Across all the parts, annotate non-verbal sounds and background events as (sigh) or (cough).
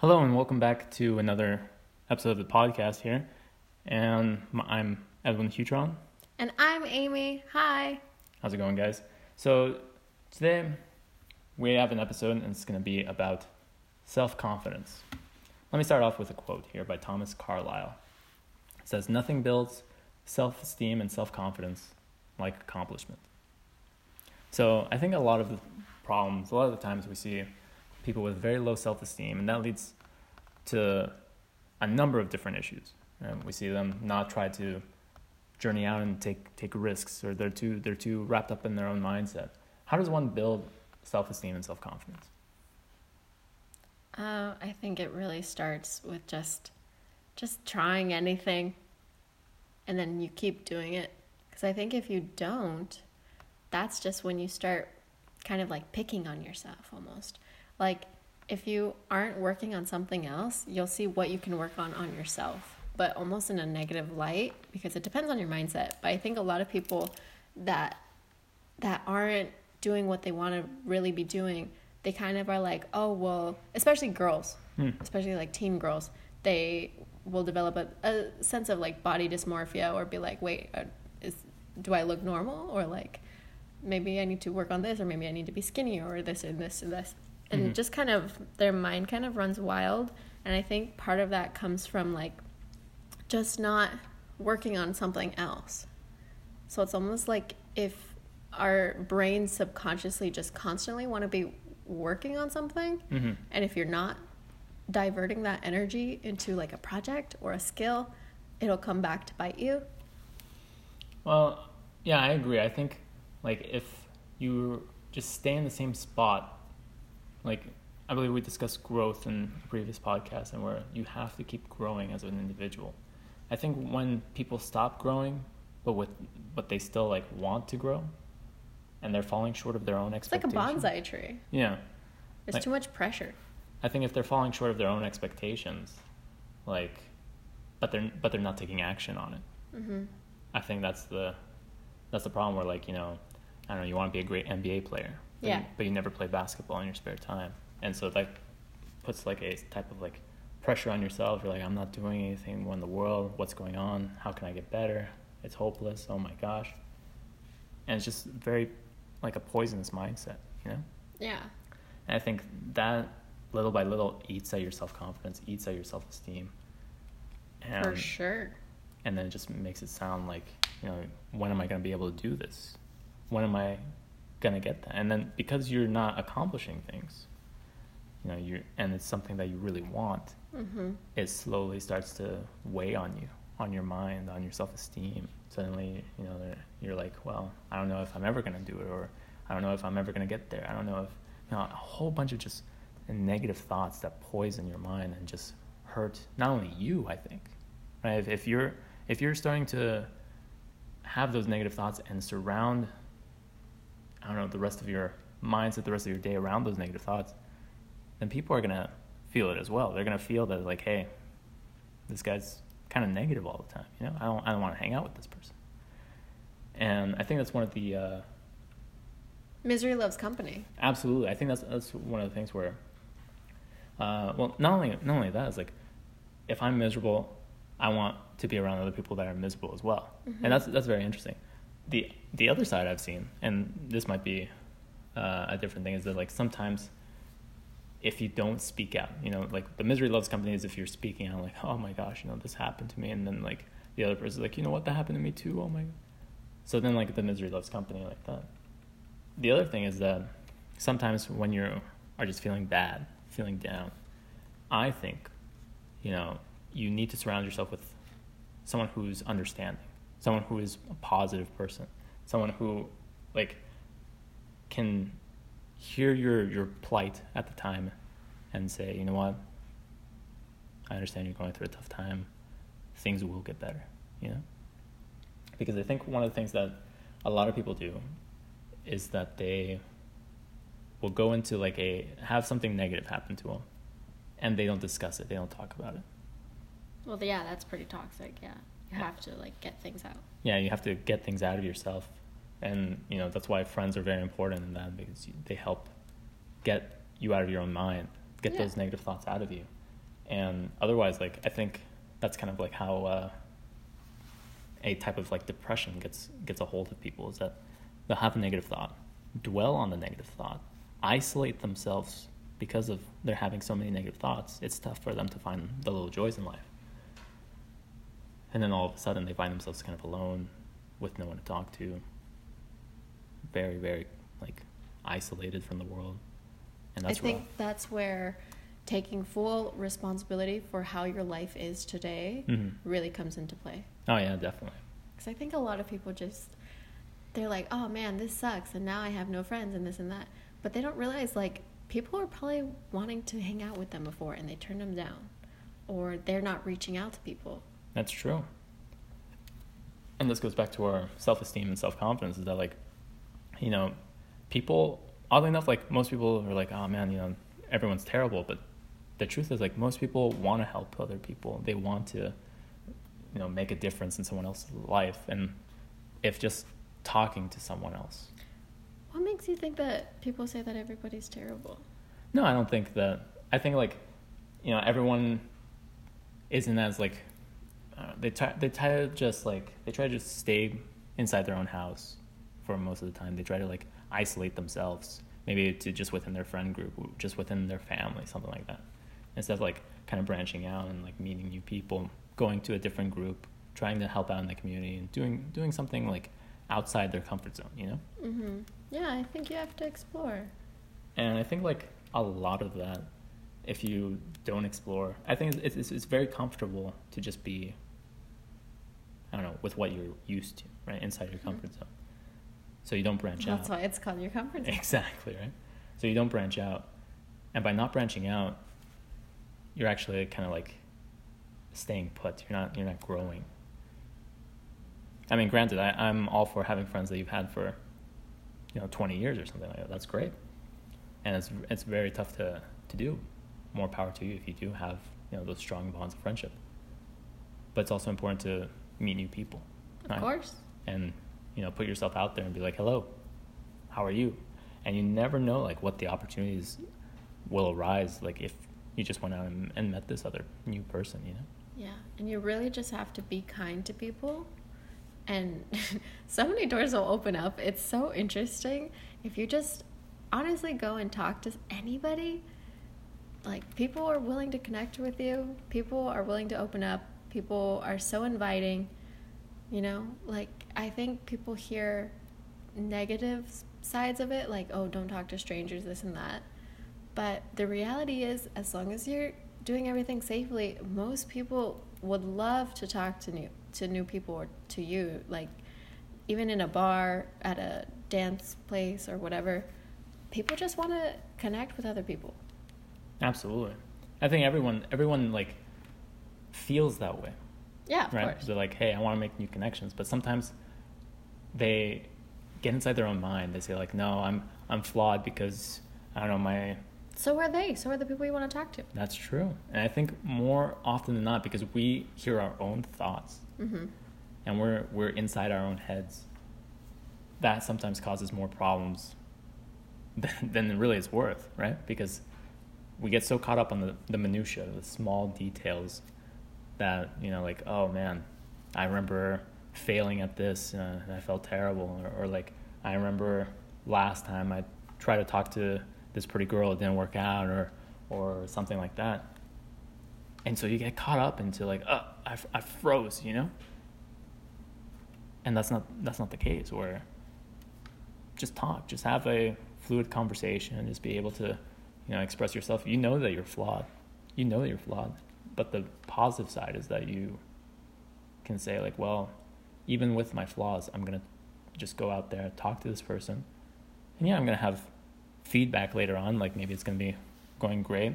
Hello and welcome back to another episode of the podcast here. And I'm Edwin Huitron. And I'm Amy. Hi. How's it going, guys? So today we have an episode and it's going to be about self confidence. Let me start off with a quote here by Thomas Carlyle. It says, Nothing builds self esteem and self confidence like accomplishment. So I think a lot of the problems, a lot of the times we see people with very low self esteem, and that leads to a number of different issues. And we see them not try to journey out and take take risks, or they're too they're too wrapped up in their own mindset. How does one build self esteem and self confidence? Uh, I think it really starts with just just trying anything and then you keep doing it. Because I think if you don't, that's just when you start kind of like picking on yourself almost. Like if you aren't working on something else, you'll see what you can work on on yourself, but almost in a negative light because it depends on your mindset. But I think a lot of people that that aren't doing what they want to really be doing, they kind of are like, oh well, especially girls, Hmm. especially like teen girls, they will develop a, a sense of like body dysmorphia or be like, wait, uh, is do I look normal or like maybe I need to work on this or maybe I need to be skinnier or this and this and this. And Mhm. just kind of their mind kind of runs wild. And I think part of that comes from like just not working on something else. So it's almost like if our brains subconsciously just constantly want to be working on something, Mm-hmm. and if you're not diverting that energy into like a project or a skill, it'll come back to bite you. Well, yeah, I agree. I think like if you just stay in the same spot, like I believe we discussed growth in a previous podcast and where you have to keep growing as an individual. I think when people stop growing, but with but they still like want to grow, and they're falling short of their own expectations. It's like a bonsai tree. Yeah, There's Like- too much pressure. I think if they're falling short of their own expectations, like, but they're but they're not taking action on it. hmm I think that's the that's the problem where like you know I don't know you want to be a great NBA player but Yeah. you, but you never play basketball in your spare time. And so that puts like a type of like pressure on yourself. You're like I'm not doing anything in the world. What's going on? How can I get better? It's hopeless. Oh my gosh. And it's just very like a poisonous mindset you know? Yeah. and I think that little by little eats at your self confidence eats at your self esteem For sure. and then it just makes it sound like you know when am i going to be able to do this? When am i going to get that. And then because you're not accomplishing things you know you and it's something that you really want hmm it slowly starts to weigh on you on your mind on your self-esteem. Suddenly you know you're like well i don't know if i'm ever going to do it or i don't know if i'm ever going to get there. I don't know if you know a whole bunch of just negative thoughts that poison your mind and just hurt not only you i think right? If, if you're if you're starting to have those negative thoughts and surround i don't know the rest of your mindset the rest of your day around those negative thoughts then people are going to feel it as well. They're going to feel that like hey this guy's kind of negative all the time you know? I don't i don't want to hang out with this person. And i think that's one of the uh, Misery loves company. Absolutely, I think that's that's one of the things where, uh, well, not only not only that is like, if I'm miserable, I want to be around other people that are miserable as well, and that's that's very interesting. The The other side I've seen, and this might be uh, a different thing, is that like sometimes, if you don't speak out, you know, like the misery loves company is if you're speaking out, like, oh my gosh, you know, this happened to me, and then like the other person's like, you know what, that happened to me too. Oh my, so then like the misery loves company like that. The other thing is that sometimes when you are just feeling bad, feeling down, I think, you know, you need to surround yourself with someone who's understanding, someone who is a positive person, someone who, like, can hear your your plight at the time, and say, you know what, I understand you're going through a tough time. Things will get better, you know. Because I think one of the things that a lot of people do is that they will go into like a have something negative happen to them and they don't discuss it they don't talk about it Well, yeah, that's pretty toxic. Yeah, you have to like get things out. yeah you have to get things out of yourself. And you know that's why friends are very important in that because you, they help get you out of your own mind get Yeah. those negative thoughts out of you. And otherwise like i think that's kind of like how uh, a type of like depression gets gets a hold of people is that they'll have a negative thought dwell on the negative thought isolate themselves because of they're having so many negative thoughts. It's tough for them to find the little joys in life and then all of a sudden they find themselves kind of alone with no one to talk to very very like isolated from the world and I think rough. that's where taking full responsibility for how your life is today Mhm. really comes into play. oh yeah definitely Because I think a lot of people just, they're like, oh man, this sucks, and now I have no friends, and this and that. But they don't realize, like, people are probably wanting to hang out with them before, and they turn them down. Or they're not reaching out to people. That's true. And this goes back to our self esteem and self confidence is that, like, you know, people, oddly enough, like, most people are like, oh man, you know, everyone's terrible. But the truth is, like, most people want to help other people. They want to, you know, make a difference in someone else's life. And if just talking to someone else. What makes you think that people say that everybody's terrible? No, I don't think that. I think, like, you know, everyone isn't as, like, uh, they try they try to just like they try to just stay inside their own house for most of the time. They try to like isolate themselves, maybe to just within their friend group, just within their family, something like that. Instead of like kind of branching out and like meeting new people, going to a different group, trying to help out in the community, and doing doing something like outside their comfort zone, you know. Mm-hmm. Yeah, I think you have to explore. And I think like a lot of that, if you don't explore, I think it's, it's, it's very comfortable to just be, I don't know, with what you're used to, right? Inside your mm-hmm. comfort zone. So you don't branch That's out. That's why it's called your comfort (laughs) zone. Exactly, right? So you don't branch out. And by not branching out, you're actually kind of like staying put. You're not you're not growing. I mean, granted, I, I'm all for having friends that you've had for, you know, 20 years or something like that. That's great. And it's it's very tough to, to do. More power to you if you do have, you know, those strong bonds of friendship. But it's also important to meet new people. Of right? course. and you know put yourself out there and be like hello how are you and you never know like what the opportunities will arise like if you just went out and, and met this other new person you know Yeah, and you really just have to be kind to people. And (laughs) so many doors will open up. It's so interesting. If you just honestly go and talk to anybody, like people are willing to connect with you, people are willing to open up, people are so inviting. You know, like I think people hear negative sides of it, like, oh, don't talk to strangers, this and that. But the reality is, as long as you're doing everything safely, most people would love to talk to new to new people or to you. Like even in a bar, at a dance place or whatever, people just want to connect with other people. absolutely i think everyone everyone like feels that way Yeah, of right course. they're like hey i want to make new connections but sometimes they get inside their own mind they say like no i'm i'm flawed because i don't know my So are they. So are the people you want to talk to. That's true. And I think more often than not, because we hear our own thoughts Mm-hmm. and we're, we're inside our own heads, that sometimes causes more problems (laughs) than, than really it's worth, right? Because we get so caught up on the, the minutiae, the small details that, you know, like, oh man, I remember failing at this uh, and I felt terrible. Or, or like, I remember last time I tried to talk to this pretty girl, it didn't work out, or, or something like that. And so you get caught up into like, oh, I, I froze, you know? And that's not, that's not the case where just talk, just have a fluid conversation, just be able to, you know, express yourself. You know that you're flawed. You know that you're flawed. But the positive side is that you can say like, well, even with my flaws, I'm to just go out there, talk to this person. And yeah, I'm to have feedback later on. Like maybe it's to be going great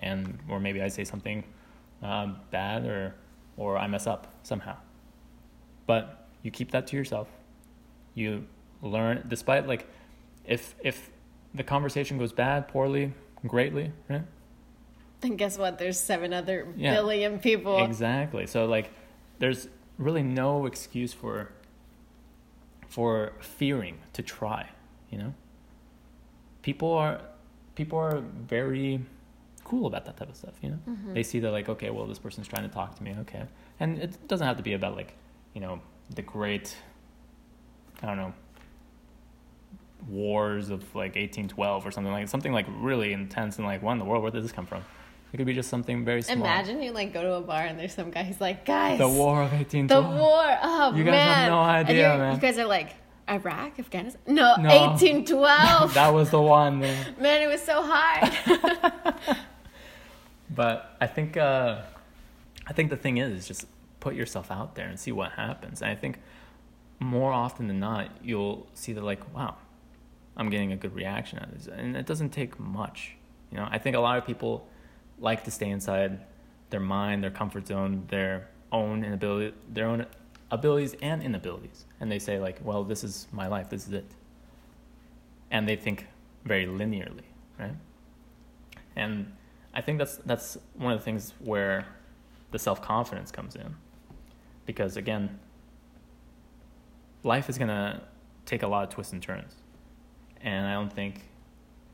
and, or maybe I say something um, bad or, or I mess up somehow. But you keep that to yourself. You learn, despite like, if if the conversation goes bad, poorly, greatly, right? (laughs) Then guess what? There's seven other Yeah. billion people. Exactly. So like, there's really no excuse for for fearing to try. You know, people are people are very cool about that type of stuff. You know, Mhm. they see that like, okay, well, this person's trying to talk to me. Okay, and it doesn't have to be about like, you know, the great, I don't know, wars of like 1812 or something like something like really intense and like, what in the world? Where did this come from? It could be just something very small. Imagine you like go to a bar and there's some guy who's like, guys, the War of the war. Oh You guys have no idea, man. You guys are like Iraq, Afghanistan. No, No. 1812. (laughs) that was the one. Man. man, it was so hard. (laughs) (laughs) But I think uh, I think the thing is, is just put yourself out there and see what happens. And I think more often than not, you'll see that like, wow, I'm getting a good reaction out of this, and it doesn't take much. You know, I think a lot of people like to stay inside their mind, their comfort zone, their own inability, their own abilities and inabilities, and they say like, well, this is my life, this is it, and they think very linearly, right? And I think that's that's one of the things where the self confidence comes in, because again, life is gonna take a lot of twists and turns, and I don't think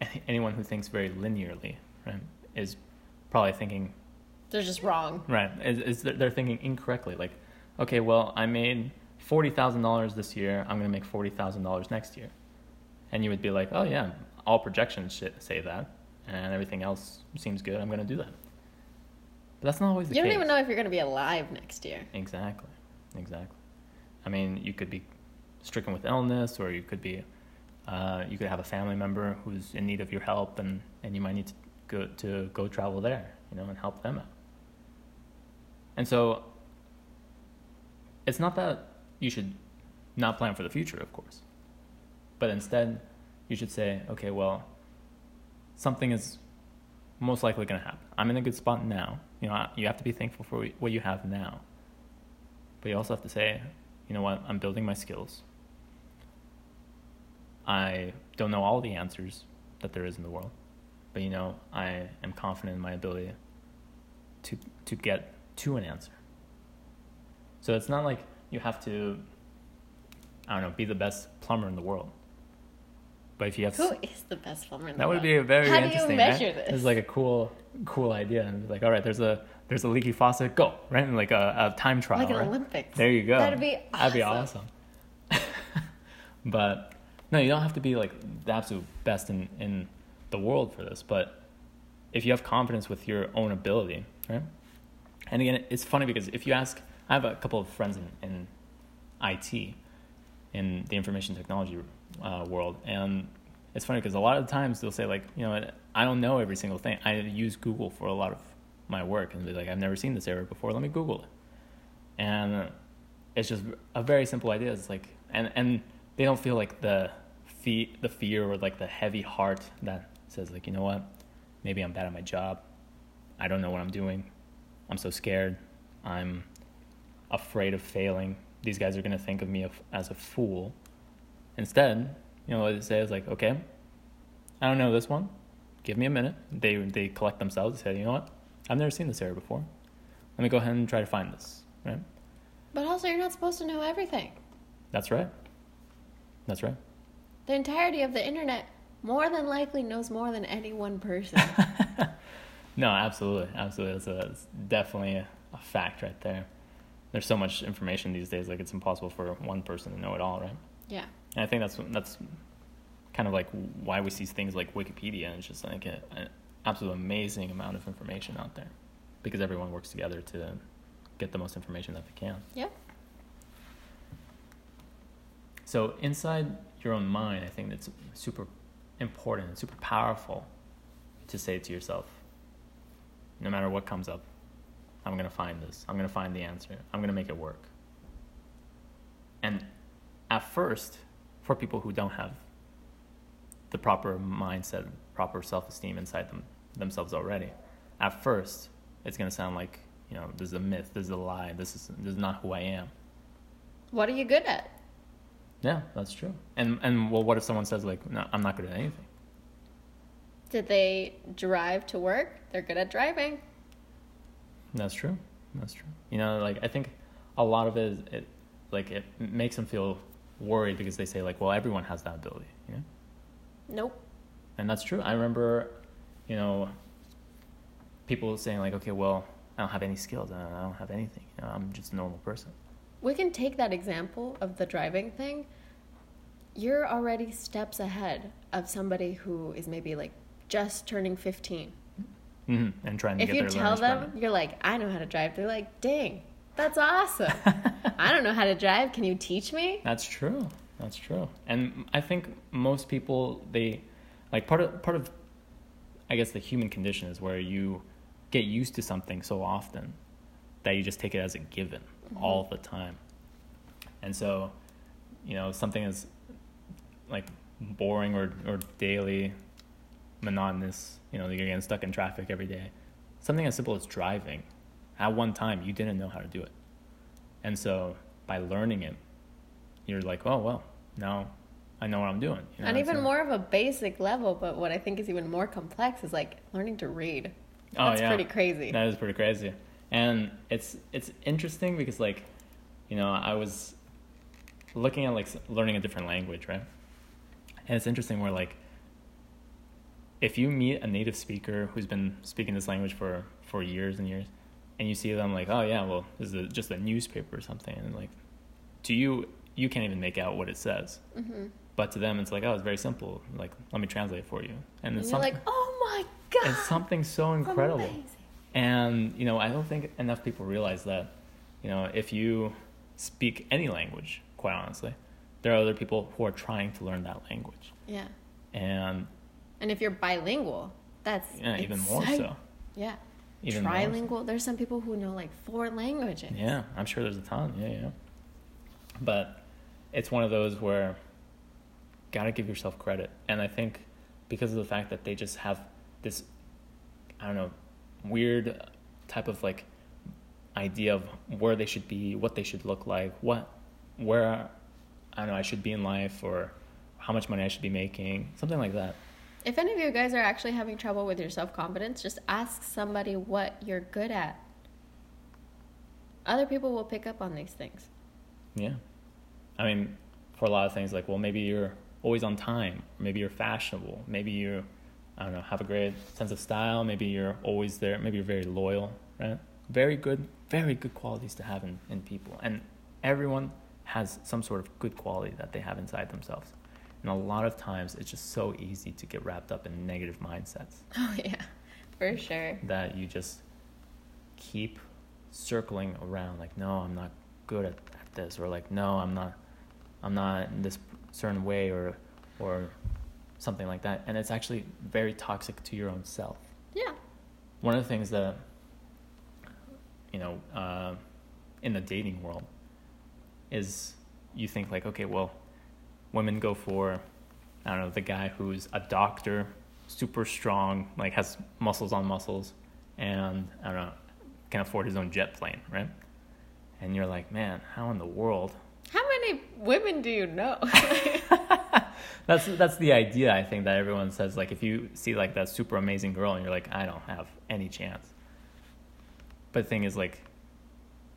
any- (laughs) anyone who thinks very linearly, right, is probably thinking They're just wrong. right is, they're thinking incorrectly. Like, okay, well, I made forty thousand dollars this year. I'm gonna make forty thousand dollars next year, and you would be like, oh yeah, all projections should say that, and everything else seems good. I'm gonna do that. But that's not always the case. You don't even know if you're gonna be alive next year. Exactly, exactly. I mean, you could be stricken with illness, or you could be, uh, you could have a family member who's in need of your help, and, and you might need to go to go travel there, you know, and help them out. And so, it's not that you should not plan for the future, of course, but instead, you should say, okay, well, something is most likely going to happen. I'm in a good spot now. You know, you have to be thankful for what you have now. But you also have to say, you know what, I'm building my skills. I don't know all the answers that there is in the world, but you know, I am confident in my ability to to get to an answer. So it's not like you have to I don't know, be the best plumber in the world. But if you have Who is the best plumber in the world? that would be a very How do you interesting. measure right? this? It's like a cool, cool idea, and like, all right, there's a there's a leaky faucet, go right, and like a, a time trial, Like an right? Olympics. There you go. That'd be awesome. That'd be awesome. awesome. (laughs) but no, you don't have to be like the absolute best in in the world for this. But if you have confidence with your own ability, right? And again, it's funny because if you ask, I have a couple of friends in, in IT, in the information technology uh, world, and it's funny because a lot of times they'll say like, you know, I don't know every single thing. I use Google for a lot of my work, and they're like, I've never seen this error before. Let me Google it, and it's just a very simple idea. It's like, and and they don't feel like the fe- the fear or like the heavy heart that says like, you know what, maybe I'm bad at my job. I don't know what I'm doing. I'm so scared. I'm afraid of failing. These guys are going to think of me as a fool. Instead, you know what they say is like, okay, I don't know this one. Give me a minute. They they collect themselves. They say, you know what? I've never seen this area before. Let me go ahead and try to find this. Right? But also, you're not supposed to know everything. That's right. That's right. The entirety of the internet more than likely knows more than any one person. (laughs) No, absolutely, absolutely. That's, a, that's definitely a, a fact right there. There's so much information these days, like it's impossible for one person to know it all, right? yeah. And I think that's that's kind of like why we see things like Wikipedia, and it's just like a- an absolute amazing amount of information out there, because everyone works together to get the most information that they can. Yeah. So inside your own mind, I think it's super important super powerful to say to yourself, no matter what comes up, I'm gonna find this. I'm gonna find the answer. I'm gonna make it work. And at first, for people who don't have the proper mindset, proper self-esteem inside them themselves already, at first, it's gonna sound like you know this is a myth, this is a lie, this is this is not who I am. What are you good at? Yeah, that's true. And and well, what if someone says like, no, I'm not good at anything? Did they drive to work? They're good at driving. That's true. That's true. You know, like I think a lot of it is it like it makes them feel worried because they say like, well, everyone has that ability, you know, Nope. and that's true. I remember, you know, people saying like, okay, well, I don't have any skills. I don't, have anything. You know, I'm just a normal person. We can take that example of the driving thing. You're already steps ahead of somebody who is maybe like just turning 15. hmm And trying to If you tell them, permit. you're like, I know how to drive, they're like, dang, that's awesome. (laughs) I don't know how to drive. Can you teach me? That's true. That's true. And I think most people they like part of part of I guess the human condition is where you get used to something so often that you just take it as a given all the time. And so, you know, something is like boring or, or daily monotonous, you know, you're getting stuck in traffic every day. Something as simple as driving. At one time you didn't know how to do it. And so by learning it, you're like, oh well, now I know what I'm doing. You know, and even more of a basic level, but what I think is even more complex is like learning to read. Oh, That's yeah. pretty crazy. That is pretty crazy, and it's it's interesting because like, you know, I was looking at like learning a different language, right? And it's interesting where like, if you meet a native speaker who's been speaking this language for for years and years, and you see them like, oh yeah, well, this is a, just a newspaper or something, and like, to you, you can't even make out what it says. hmm But to them, it's like, oh, it's very simple. Like, let me translate it for you. And And it's like, oh my god, it's something so incredible. Amazing. And you know, I don't think enough people realize that. You know, if you speak any language, quite honestly, there are other people who are trying to learn that language, Yeah, and and if you're bilingual, that's yeah, even more so. Yeah, Even more so. trilingual. There's some people who know like four languages. Yeah, I'm sure there's a ton. Yeah, yeah. But it's one of those where gotta give yourself credit, and I think because of the fact that they just have this, I don't know, weird type of like idea of where they should be, what they should look like, what, where, I don't know, I should be in life, or how much money I should be making, something like that. If any of you guys are actually having trouble with your self confidence, just ask somebody what you're good at. Other people will pick up on these things. Yeah. I mean, for a lot of things, like, well, maybe you're always on time. Maybe you're fashionable. Maybe you, I don't know, have a great sense of style. Maybe you're always there. Maybe you're very loyal, right? Very good, very good qualities to have in, in people. And everyone has some sort of good quality that they have inside themselves. And a lot of times, it's just so easy to get wrapped up in negative mindsets (laughs) Oh, yeah, for sure. that you just keep circling around like no i'm not good at, at this or like no i'm not i'm not in this certain way or or something like that and it's actually very toxic to your own self Yeah. one of the things that you know uh, in the dating world is you think like okay well women go for i don't know the guy who's a doctor super strong like has muscles on muscles and i don't know can afford his own jet plane right and you're like man how in the world How many women do you know? (laughs) (laughs) that's that's the idea I think that everyone says like if you see like that super amazing girl and you're like I don't have any chance. But the thing is like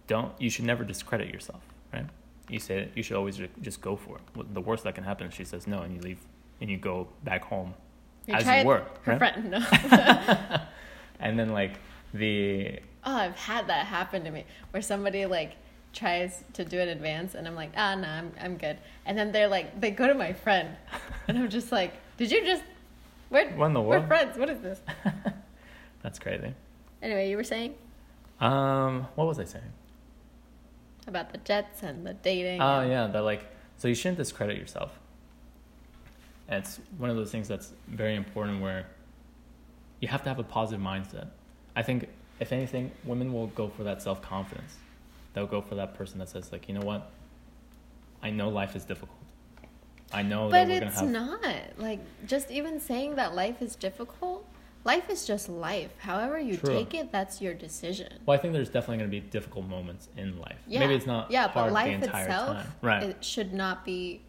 don't you should never discredit yourself, right? You say you should always just go for it. The worst that can happen is she says no and you leave and you go back home as you were, Her right? friend, no. (laughs) And then like the oh, I've had that happen to me where somebody like tries to do it in advance and I'm like, ah, no, I'm, I'm good. And then they're like, they go to my friend and I'm just like, did you just, we're, the we're friends. What is this? (laughs) that's crazy. Anyway, you were saying Um, what was I saying? About the jets and the dating. Oh and- yeah, that like so you shouldn't discredit yourself. And it's one of those things that's very important where you have to have a positive mindset. I think if anything, women will go for that self confidence. They'll go for that person that says like, you know what? I know life is difficult. I know that But we're gonna it's have not. Like, just even saying that life is difficult, life is just life. However you True. take it, that's your decision. Well, I think there's definitely going to be difficult moments in life. Yeah. Maybe it's not Yeah, hard but life the entire itself, time. Right. it should not be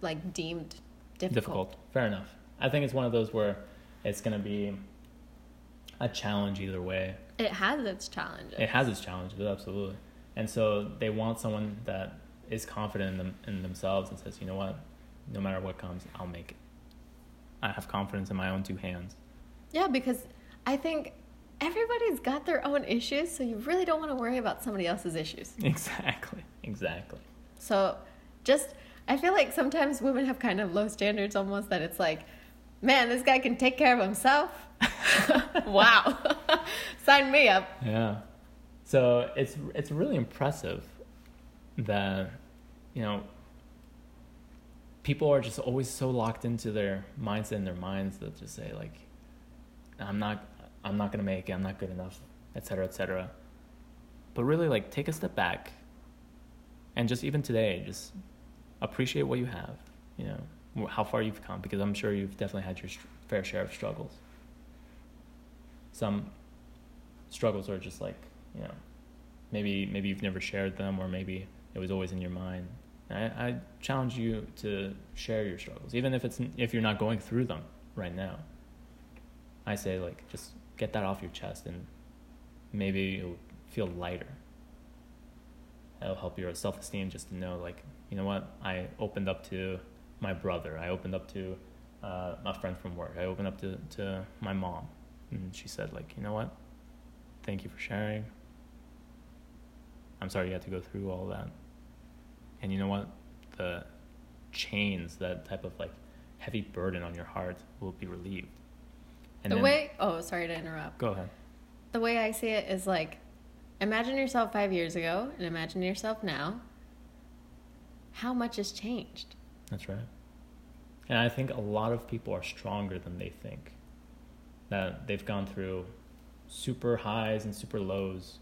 like deemed difficult. difficult. Fair enough. I think it's one of those where it's going to be a challenge either way. It has its challenges. It has its challenges, absolutely. And so they want someone that is confident in them in themselves and says, you know what, no matter what comes, I'll make it. I have confidence in my own two hands. Yeah, because I think everybody's got their own issues, so you really don't want to worry about somebody else's issues. (laughs) Exactly. Exactly. So just I feel like sometimes women have kind of low standards almost that it's like, man, this guy can take care of himself. (laughs) wow. (laughs) Sign me up. Yeah. So it's it's really impressive that you know people are just always so locked into their mindset and their minds that just say like I'm not I'm not gonna make it, I'm not good enough, etc. etc. But really like take a step back and just even today, just appreciate what you have, you know, how far you've come because I'm sure you've definitely had your fair share of struggles. Some struggles are just like, you know, maybe maybe you've never shared them or maybe it was always in your mind. I, I challenge you to share your struggles, even if it's if you're not going through them right now. I say like just get that off your chest and maybe you'll feel lighter. It'll help your self esteem just to know like you know what I opened up to my brother. I opened up to uh, a friend from work. I opened up to to my mom, and she said like you know what, thank you for sharing. I'm sorry you had to go through all that. And you know what? The chains, that type of like heavy burden on your heart will be relieved. And the then, way, oh, sorry to interrupt. Go ahead. The way I see it is like, imagine yourself five years ago and imagine yourself now. How much has changed? That's right. And I think a lot of people are stronger than they think. That they've gone through super highs and super lows,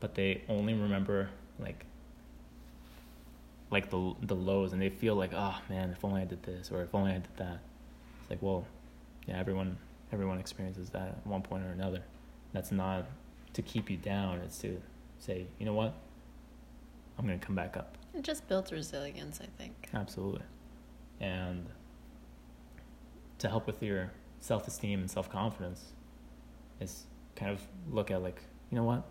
but they only remember like like the the lows and they feel like oh man if only I did this or if only I did that it's like well yeah everyone everyone experiences that at one point or another. That's not to keep you down it's to say you know what? I'm gonna come back up. It just builds resilience I think. Absolutely. And to help with your self-esteem and self-confidence is kind of look at like you know what?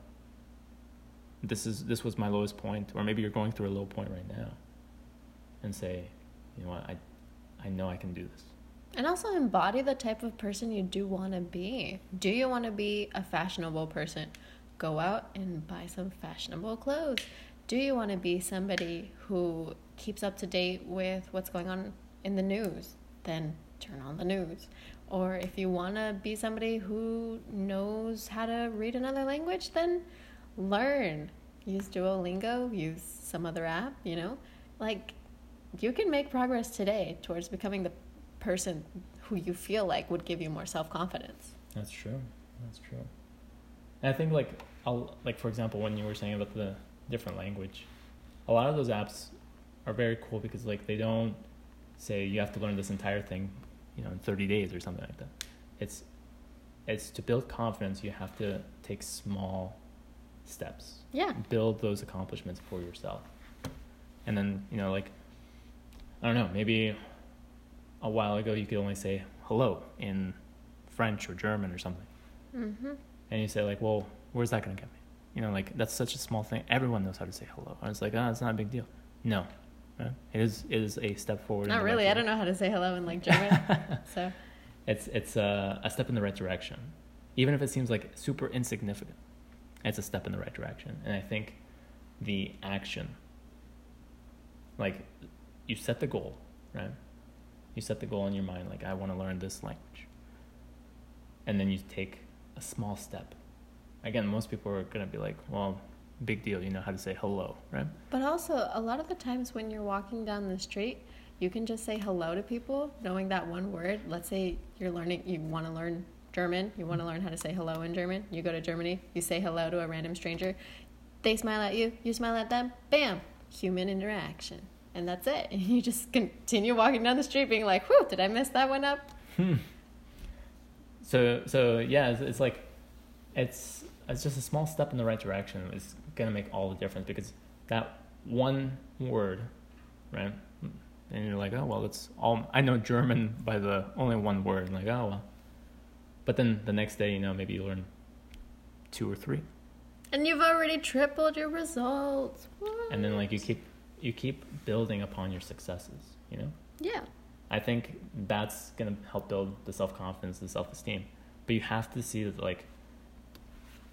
This is this was my lowest point or maybe you're going through a low point right now and say you know what? I i know i can do this and also embody the type of person you do want to be. Do you want to be a fashionable person? Go out and buy some fashionable clothes. Do you want to be somebody who keeps up to date with what's going on in the news? Then turn on the news. Or if you want to be somebody who knows how to read another language then learn. Use Duolingo, use some other app, you know? Like, you can make progress today towards becoming the person who you feel like would give you more self confidence. That's true. That's true. And I think, like, I'll, like for example, when you were saying about the different language, a lot of those apps are very cool because, like, they don't say you have to learn this entire thing, you know, in 30 days or something like that. It's it's to build confidence. You have to take small steps. Yeah. Build those accomplishments for yourself. And then, you know, like, I don't know, maybe a while ago you could only say hello in French or German or something. Mm-hmm. And you say, like, well, where's that going to get me? You know, like, that's such a small thing. Everyone knows how to say hello. And it's like, oh, it's not a big deal. No. Right? It is it is a step forward. Not really. I don't know how to say hello in like German. (laughs) so it's it's a, a step in the right direction, even if it seems like super insignificant it's a step in the right direction. And I think the action, like you set the goal, right? You set the goal in your mind, like I want to learn this language. And then you take a small step. Again, most people are going to be like, well, big deal, you know how to say hello, right? But also, a lot of the times when you're walking down the street, you can just say hello to people, knowing that one word. Let's say you're learning, you want to learn German, you want to learn how to say hello in German, you go to Germany, you say hello to a random stranger, they smile at you, you smile at them, bam, human interaction. And that's it. And (laughs) you just continue walking down the street being like, whew, did I mess that one up? Hmm. So, so yeah, it's, it's like, it's, it's just a small step in the right direction. It's going to make all the difference because that one word, right? And you're like, oh, well, it's all, I know German by the only one word. And like, oh, well, but then the next day, you know, maybe you learn two or three. And you've already tripled your results. What? And then like you keep you keep building upon your successes, you know? Yeah. I think that's gonna help build the self confidence, the self esteem. But you have to see that like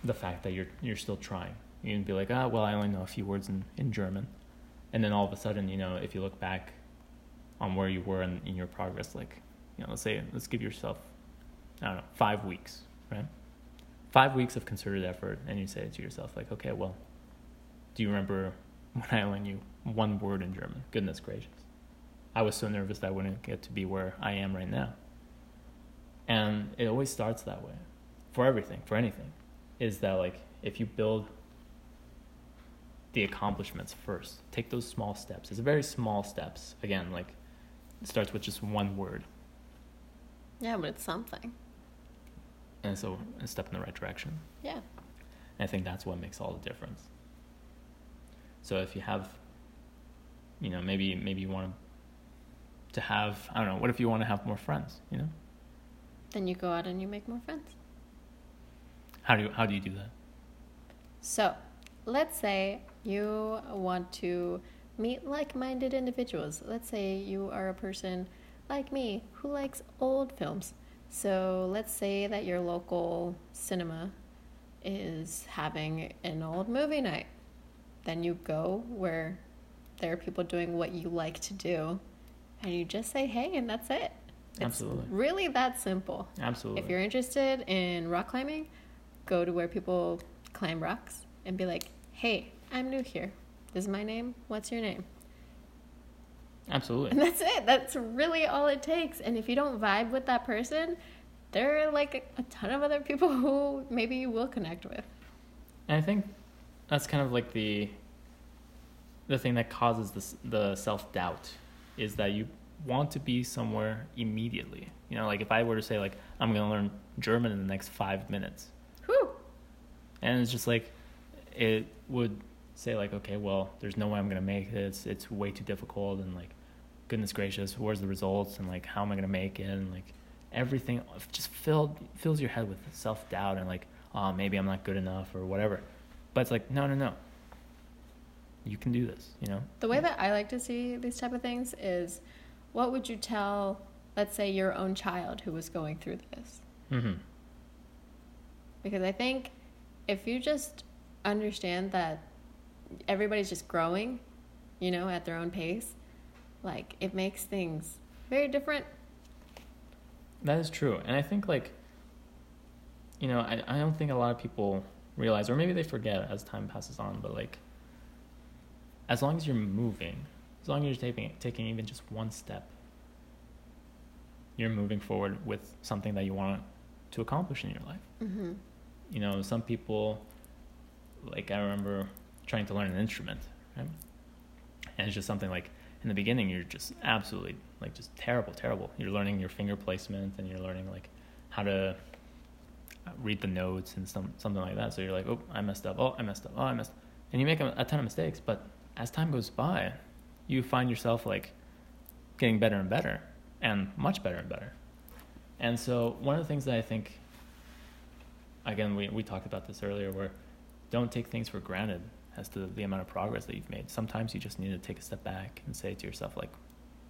the fact that you're you're still trying. You can be like, ah, well, I only know a few words in, in German, and then all of a sudden, you know, if you look back on where you were in, in your progress, like, you know, let's say, let's give yourself, I don't know, five weeks, right? Five weeks of concerted effort, and you say to yourself, like, okay, well, do you remember when I only knew one word in German? Goodness gracious. I was so nervous that I wouldn't get to be where I am right now. And it always starts that way for everything, for anything, is that like if you build the accomplishments first, take those small steps. It's very small steps. Again, like it starts with just one word. Yeah, but it's something. And so a step in the right direction. Yeah. And I think that's what makes all the difference. So if you have, you know, maybe maybe you want to have I don't know. What if you want to have more friends? You know. Then you go out and you make more friends. How do you how do you do that? So, let's say you want to meet like-minded individuals. Let's say you are a person like me who likes old films. So, let's say that your local cinema is having an old movie night. Then you go where there are people doing what you like to do and you just say hey and that's it. It's Absolutely. really that simple. Absolutely. If you're interested in rock climbing, go to where people climb rocks and be like, hey, I'm new here. This is my name. What's your name? Absolutely. And that's it. That's really all it takes. And if you don't vibe with that person, there are like a ton of other people (laughs) who maybe you will connect with. And I think that's kind of like the the thing that causes this, the self doubt is that you want to be somewhere immediately. You know, like if I were to say like I'm going to learn German in the next 5 minutes. Whew. And it's just like it would say like okay, well, there's no way I'm going to make it. It's way too difficult and like goodness gracious, where's the results and like how am I going to make it and like everything just filled fills your head with self-doubt and like oh, maybe I'm not good enough or whatever. But it's like no, no, no. You can do this, you know? The way that I like to see these type of things is what would you tell, let's say, your own child who was going through this? Mhm. Because I think if you just understand that everybody's just growing, you know, at their own pace, like it makes things very different. That is true. And I think like you know, I I don't think a lot of people realize or maybe they forget as time passes on, but like as long as you're moving, as long as you're taking taking even just one step, you're moving forward with something that you want to accomplish in your life. Mm-hmm. You know, some people, like I remember trying to learn an instrument, right? And it's just something like in the beginning you're just absolutely like just terrible, terrible. You're learning your finger placement and you're learning like how to read the notes and some something like that. So you're like, oh, I messed up. Oh, I messed up. Oh, I messed. And you make a, a ton of mistakes, but as time goes by, you find yourself like getting better and better and much better and better. And so one of the things that I think again we, we talked about this earlier where don't take things for granted as to the amount of progress that you've made. Sometimes you just need to take a step back and say to yourself like,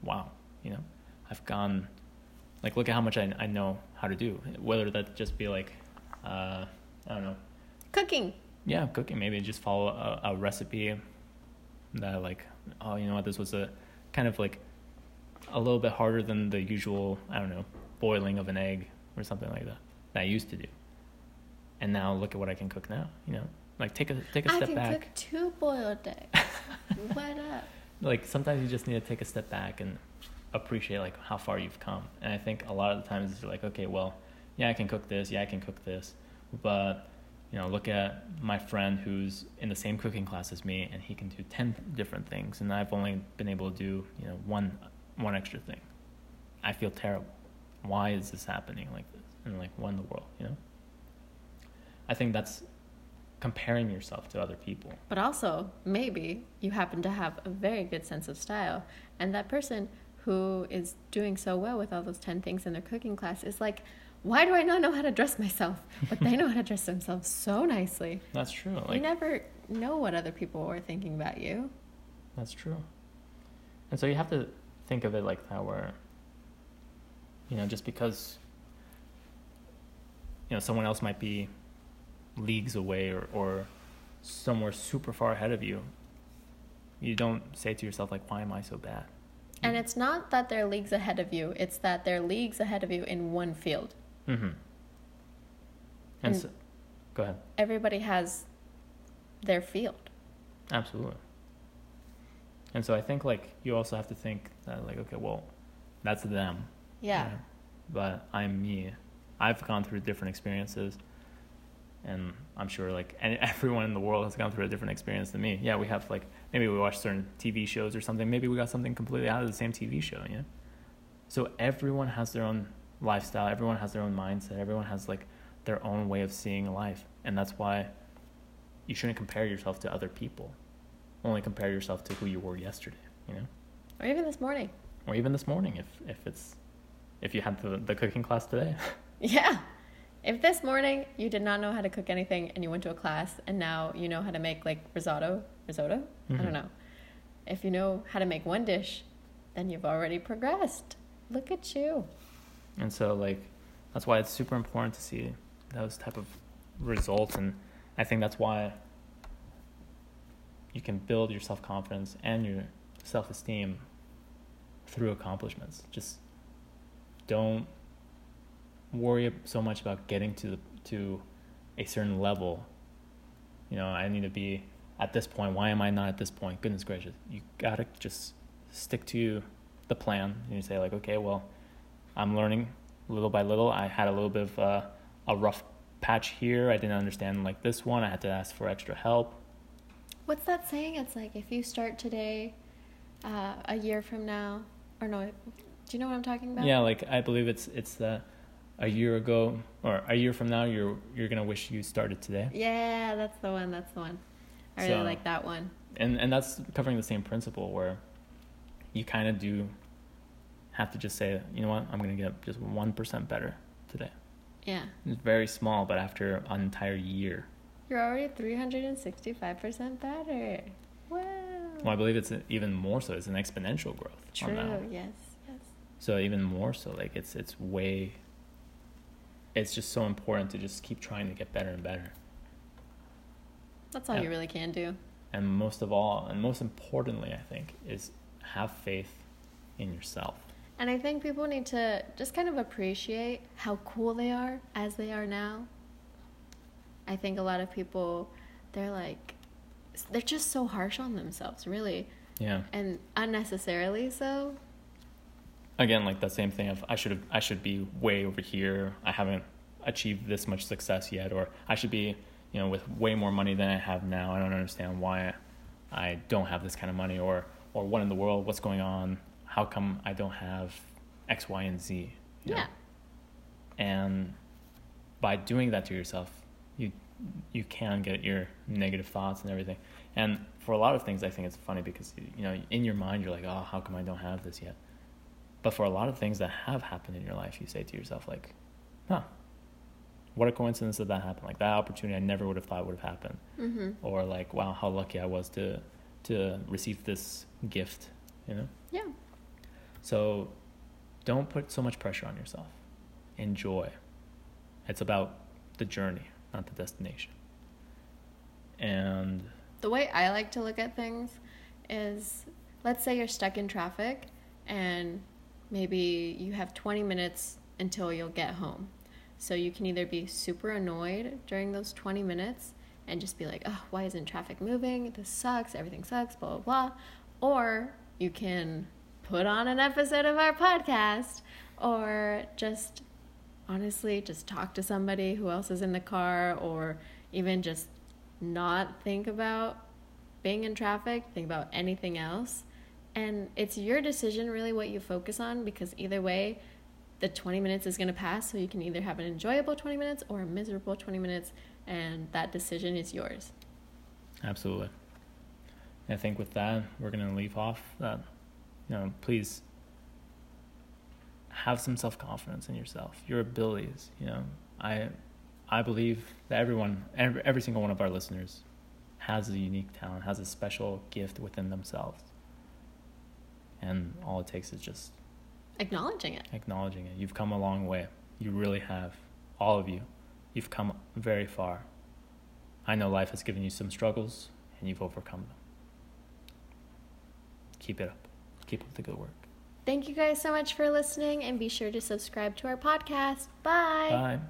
wow, you know, I've gone like look at how much I, I know how to do. Whether that just be like uh, I don't know. Cooking. Yeah, cooking. Maybe just follow a, a recipe that like oh you know what this was a kind of like a little bit harder than the usual I don't know boiling of an egg or something like that that I used to do. And now look at what I can cook now. You know, like take a take a I step back. I can cook two boiled eggs. (laughs) what up? Like sometimes you just need to take a step back and appreciate like how far you've come. And I think a lot of the times it's like okay, well, yeah, I can cook this. Yeah, I can cook this, but you know, look at my friend who's in the same cooking class as me, and he can do ten different things, and I've only been able to do you know one one extra thing. I feel terrible. Why is this happening like this? And like, what in the world? You know. I think that's comparing yourself to other people. But also, maybe you happen to have a very good sense of style, and that person who is doing so well with all those 10 things in their cooking class is like, why do I not know how to dress myself? But they know how to dress themselves so nicely. (laughs) That's true. you never know what other people are thinking about you. That's true. And so you have to think of it like that, where, you know, just because, you know, someone else might be leagues away or, or somewhere super far ahead of you, you don't say to yourself like, "Why am I so bad?" And it's not that they're leagues ahead of you; it's that they're leagues ahead of you in one field. Mm-hmm. And, And- so, go ahead. Everybody has their field. Absolutely. And so I think like you also have to think that like okay, well, that's them. Yeah. you know, But I'm me. I've gone through different experiences, and I'm sure like and (laughs) everyone in the world has gone through a different experience than me. Yeah, we have like maybe we watch certain TV shows or something. Maybe we got something completely out of the same TV show. You know. So everyone has their own lifestyle. Everyone has their own mindset. Everyone has like their own way of seeing life, and that's why you shouldn't compare yourself to other people. Only compare yourself to who you were yesterday. You know Or even this morning. or even this morning if if it's if you had the, the cooking class today (laughs) Yeah. If this morning you did not know how to cook anything and you went to a class and now you know how to make like risotto, risotto? I Mhm. don't know. If you know how to make one dish, then you've already progressed. Look at you. And so like that's why it's super important to see those type of results. And i think that's why you can build your self-confidence and your self-esteem through accomplishments. Just don't worry so much about getting to the, to a certain level. You know i need to be at this point. Why am i not at this point? Goodness gracious. You gotta just stick to the plan. And you say like okay well i'm learning little by little i had a little bit of uh, a rough patch here i didn't understand like this one i had to ask for extra help What's that saying? It's like if you start today, uh, a year from now, or no, do you know what I'm talking about? yeah like i believe it's it's the a year ago or a year from now you're you're gonna wish you started today Yeah, that's the one. That's the one. I really So- like that one. and and that's covering the same principle where you kind of do have to just say you know what i'm gonna get just 1% better today Yeah. it's very small but after an entire year You're already 365% better. Wow. well i believe it's even more so it's an exponential growth on that True. Yes. Yes. so even more so like it's it's way it's just so important to just keep trying to get better and better That's all Yeah. you really can do. and most of all and most importantly i think is have faith in yourself And I think people need to just kind of appreciate how cool they are as they are now. I think a lot of people, they're like, they're just so harsh on themselves, really, yeah. And unnecessarily so. again like that same thing of i should have i should be way over here. I haven't achieved this much success yet or i should be you know with way more money than i have now. I don't understand why i don't have this kind of money or or what in the world what's going on how come i don't have x y and z you know? Yeah. and by doing that to yourself you you can get your negative thoughts and everything and for a lot of things i think it's funny because you know in your mind you're like oh how come i don't have this yet but for a lot of things that have happened in your life you say to yourself like huh what a coincidence that that happened like that opportunity i never would have thought would have happened Mm-hmm. or like wow how lucky i was to to receive this gift you know Yeah. So don't put so much pressure on yourself. Enjoy. It's about the journey, not the destination. And The way I like to look at things is let's say you're stuck in traffic and maybe you have 20 minutes until you'll get home. So you can either be super annoyed during those 20 minutes and just be like, oh, why isn't traffic moving? This sucks. Everything sucks, blah, blah, blah. Or you can put on an episode of our podcast or just honestly just talk to somebody who else is in the car or even just not think about being in traffic, think about anything else. And it's your decision, really, what you focus on, because either way, the 20 minutes is going to pass. So you can either have an enjoyable 20 minutes or a miserable 20 minutes, and that decision is yours. absolutely. I think with that, we're going to leave off that, you know, please have some self confidence in yourself, your abilities. You know, I, I believe that everyone, every, every single one of our listeners has a unique talent, has a special gift within themselves. And all it takes is just Acknowledging it. acknowledging it. You've come a long way. You really have. All of you. You've come very far. I know life has given you some struggles and you've overcome them. Keep it up. Keep up the good work. Thank you guys so much for listening and be sure to subscribe to our podcast. Bye. Bye.